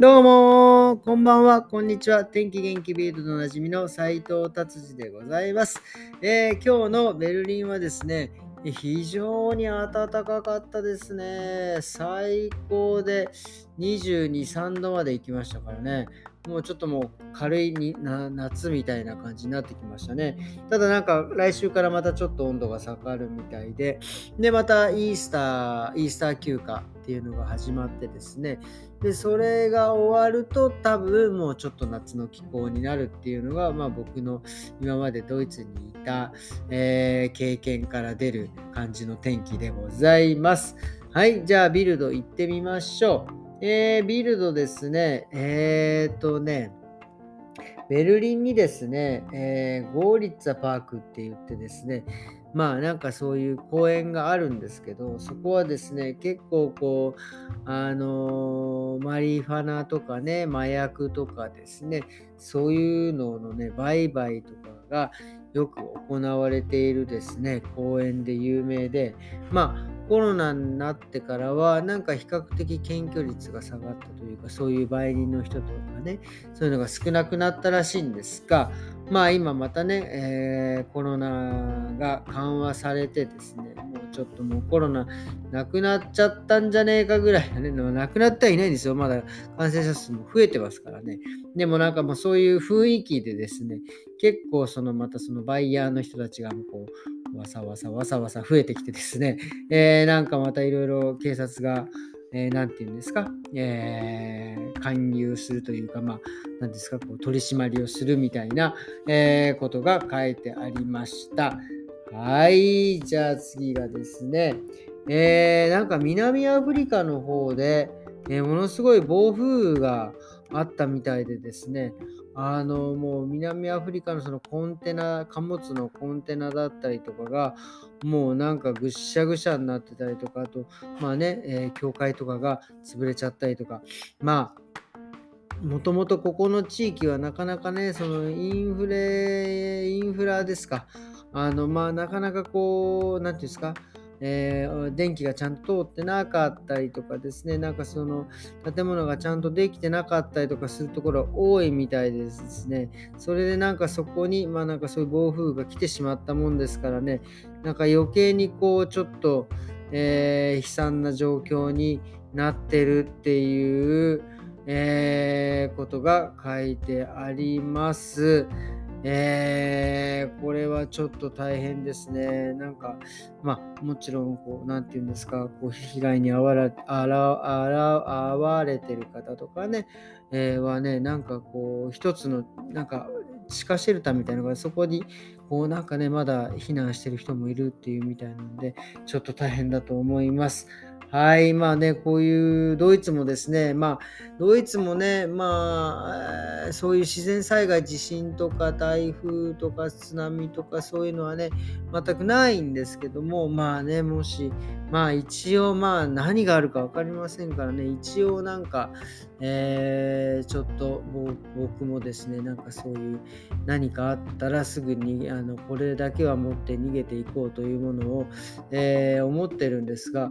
どうもこんばんは、こんにちは。天気元気ビールドのなじみの斉藤達治でございます、えー、今日のベルリンはですね、非常に暖かかったですね。最高で22、3度まで行きましたからね。もうちょっともう軽いにな夏みたいな感じになってきましたね。ただなんか来週からまたちょっと温度が下がるみたいで、で、またイースター、イースター休暇っていうのが始まってですね、で、それが終わると多分もうちょっと夏の気候になるっていうのが、まあ僕の今までドイツにいた、えー、経験から出る感じの天気でございます。はい、じゃあビルド行ってみましょう。えー、ビルドですね、えー、っとね、ベルリンにですね、えー、ゴーリッツァパークって言ってですね、まあなんかそういう公園があるんですけど、そこはですね、結構こう、あのー、マリファナとかね、麻薬とかですね、そういうののね、売買とかがよく行われているですね、公園で有名で、まあコロナになってからはなんか比較的検挙率が下がったというかそういう売人の人とかねそういうのが少なくなったらしいんですがまあ今またね、えー、コロナが緩和されてですねもうちょっともうコロナなくなっちゃったんじゃねえかぐらいのねなくなってはいないんですよ。まだ感染者数も増えてますからね。でもなんかもうそういう雰囲気でですね結構そのまたそのバイヤーの人たちがこうわさわさわさわさ増えてきてですね、えー、なんかまたいろいろ警察が、えー、て言うんですか、えー、勧誘するというか、まあ、何ですか、こう取り締まりをするみたいな、えー、ことが書いてありました。はい、じゃあ次がですね、えー、なんか南アフリカの方で、えー、ものすごい暴風があったみたいでですね、あの、もう南アフリカのそのコンテナ、貨物のコンテナだったりとかが、もうなんかぐしゃぐしゃになってたりとか、あと、まあね、えー、教会とかが潰れちゃったりとか、まあ、もともとここの地域はなかなかね、そのインフレ、インフラですか。あの、まあ、なかなかこう、なんていうんですか、えー、電気がちゃんと通ってなかったりとかですね、なんかその建物がちゃんとできてなかったりとかするところが多いみたいですね。それでなんかそこに、まあなんかそういう暴風が来てしまったもんですからね、なんか余計にこうちょっと、えー、悲惨な状況になってるっていう、えー、ことが書いてあります。えー、これはちょっと大変ですね。なんか、まあ、もちろん、こう、なんていうんですか、こう、被害に遭われ、あら、あら、遭われてる方とかね、えー、はね、なんかこう、一つの、なんか、地下シェルターみたいなのが、そこに、こう、なんかね、まだ避難してる人もいるっていうみたいなので、ちょっと大変だと思います。はい、まあね、こういうドイツもですね、まあ、ドイツもね、まあ、そういう自然災害、地震とか台風とか津波とかそういうのはね、全くないんですけども、まあね、もし、まあ一応、まあ何があるか分かりませんからね、一応なんか、えー、ちょっと僕もですね、なんかそういう何かあったらすぐにあのこれだけは持って逃げていこうというものを、えー、思ってるんですが、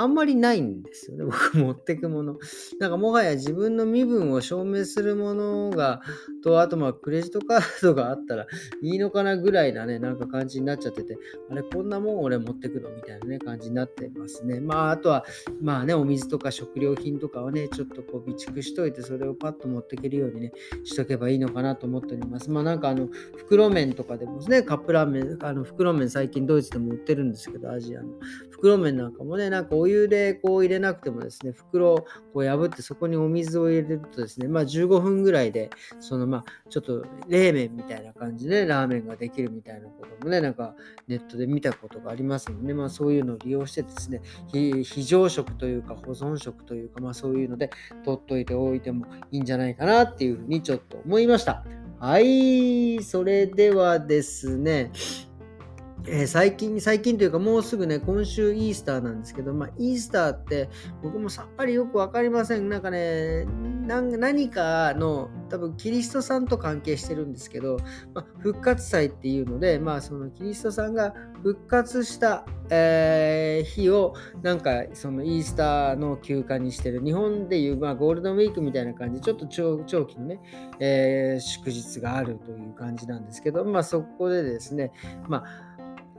あんまりないんですよね、僕持ってくもの。なんかもはや自分の身分を証明するものが、と、あとまあクレジットカードがあったらいいのかなぐらいなね、なんか感じになっちゃってて、あれ、こんなもん俺持ってくのみたいなね、感じになってますね。まあ、あとは、まあね、お水とか食料品とかはね、ちょっとこう備蓄しといて、それをパッと持っていけるようにね、しとけばいいのかなと思っております。まあなんかあの、袋麺とかでもね、カップラーメン、あの袋麺最近ドイツでも売ってるんですけど、アジアの。袋麺なんかもね、なんかお湯でこう入れなくてもですね、袋をこう破ってそこにお水を入れるとですね、まあ15分ぐらいで、そのまあちょっと冷麺みたいな感じでラーメンができるみたいなこともね、なんかネットで見たことがありますので、まあそういうのを利用してですね、非常食というか保存食というか、まあそういうので取っといておいてもいいんじゃないかなっていうふうにちょっと思いました。はい、それではですね、えー、最近、最近というかもうすぐね、今週イースターなんですけど、まあ、イースターって僕もさっぱりよくわかりません。なんかね、何かの多分キリストさんと関係してるんですけど、まあ、復活祭っていうので、まあそのキリストさんが復活した、えー、日をなんかそのイースターの休暇にしてる日本でいう、まあ、ゴールデンウィークみたいな感じちょっと長期のね、えー、祝日があるという感じなんですけど、まあ、そこでですね、まあ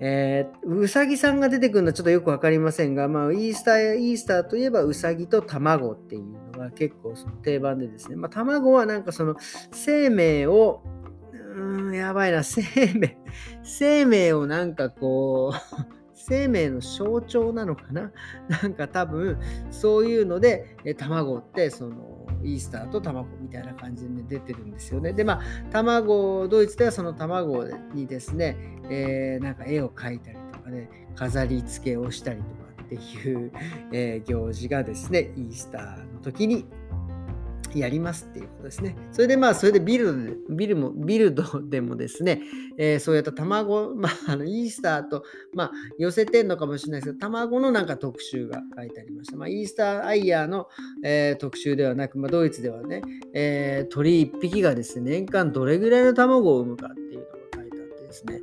えー、うさぎさんが出てくるのはちょっとよく分かりませんが、まあ、イースター、イースターといえばうさぎと卵っていうのが結構その定番でですね、まあ、卵はなんかその生命を、うん、やばいな、生命、生命をなんかこう 生命の象徴なのかな？なんか多分そういうので、卵ってそのイースターと卵みたいな感じで、ね、出てるんですよね。でまあ卵ドイツではその卵にですね、えー、なんか絵を描いたりとかね飾り付けをしたりとかっていう、えー、行事がですねイースターの時にやりますっていうことですね。それでまあ、それでビルド、ビルも、ビルドでもですね、えー、そうやった卵、まあ、あのイースターと、まあ、寄せてんのかもしれないですけど、卵のなんか特集が書いてありました。まあ、イースターアイヤーの、えー、特集ではなく、まあ、ドイツではね、えー、鳥1匹がですね、年間どれぐらいの卵を産むかっていうのが書いてあってですね、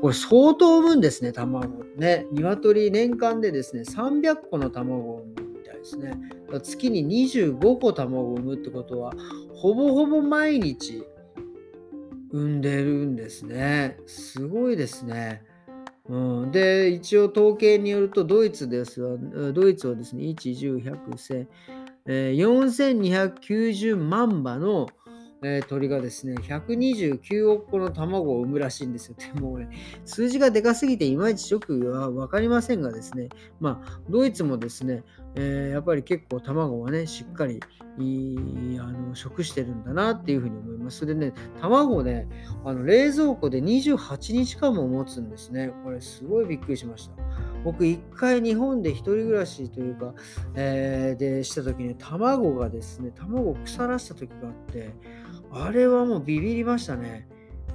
これ相当産むんですね、卵。ね、鶏年間でですね、300個の卵を産む。ですね。月に25個卵を産むってことは、ほぼほぼ毎日産んでるんですね。すごいですね。うん、で、一応統計によると、ドイツですは、ドイツはですね、1 1 0 1 0 0 1 0 0 0 4290万羽のえー、鳥がですね、129億個の卵を産むらしいんですよ。でも、ね、数字がでかすぎていまいちよくは分かりませんがですね、まあ、ドイツもですね、えー、やっぱり結構卵はね、しっかりあの食してるんだなっていうふうに思います。それでね、卵ね、あの冷蔵庫で28日間も持つんですね。これすごいびっくりしました。僕一回日本で一人暮らしというか、えー、でした時に卵がですね、卵を腐らした時があって、あれはもうビビりましたね。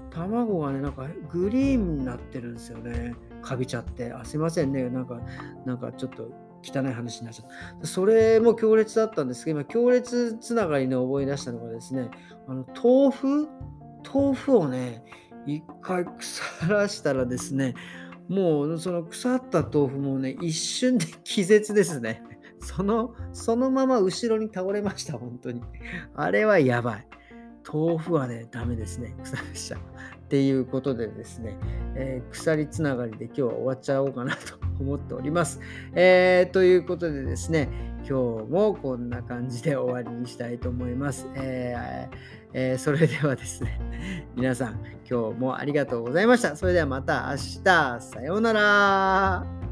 卵がね、なんかグリーンになってるんですよね。かびちゃって。あ、すいませんね。なんか、なんかちょっと汚い話になっちゃった。それも強烈だったんですけど、今、強烈つながりで思い出したのがですね、あの豆腐？豆腐をね、一回腐らしたらですね、もうその腐った豆腐もね、一瞬で気絶ですね。その、そのまま後ろに倒れました、本当に。あれはやばい。豆腐はね、ダメですね。腐りしちゃう。っていうことでですね、えー、鎖つながりで今日は終わっちゃおうかなと思っております。えー、ということでですね、今日もこんな感じで終わりにしたいと思います。えーえー、それではですね、皆さん今日もありがとうございました。それではまた明日、さようなら。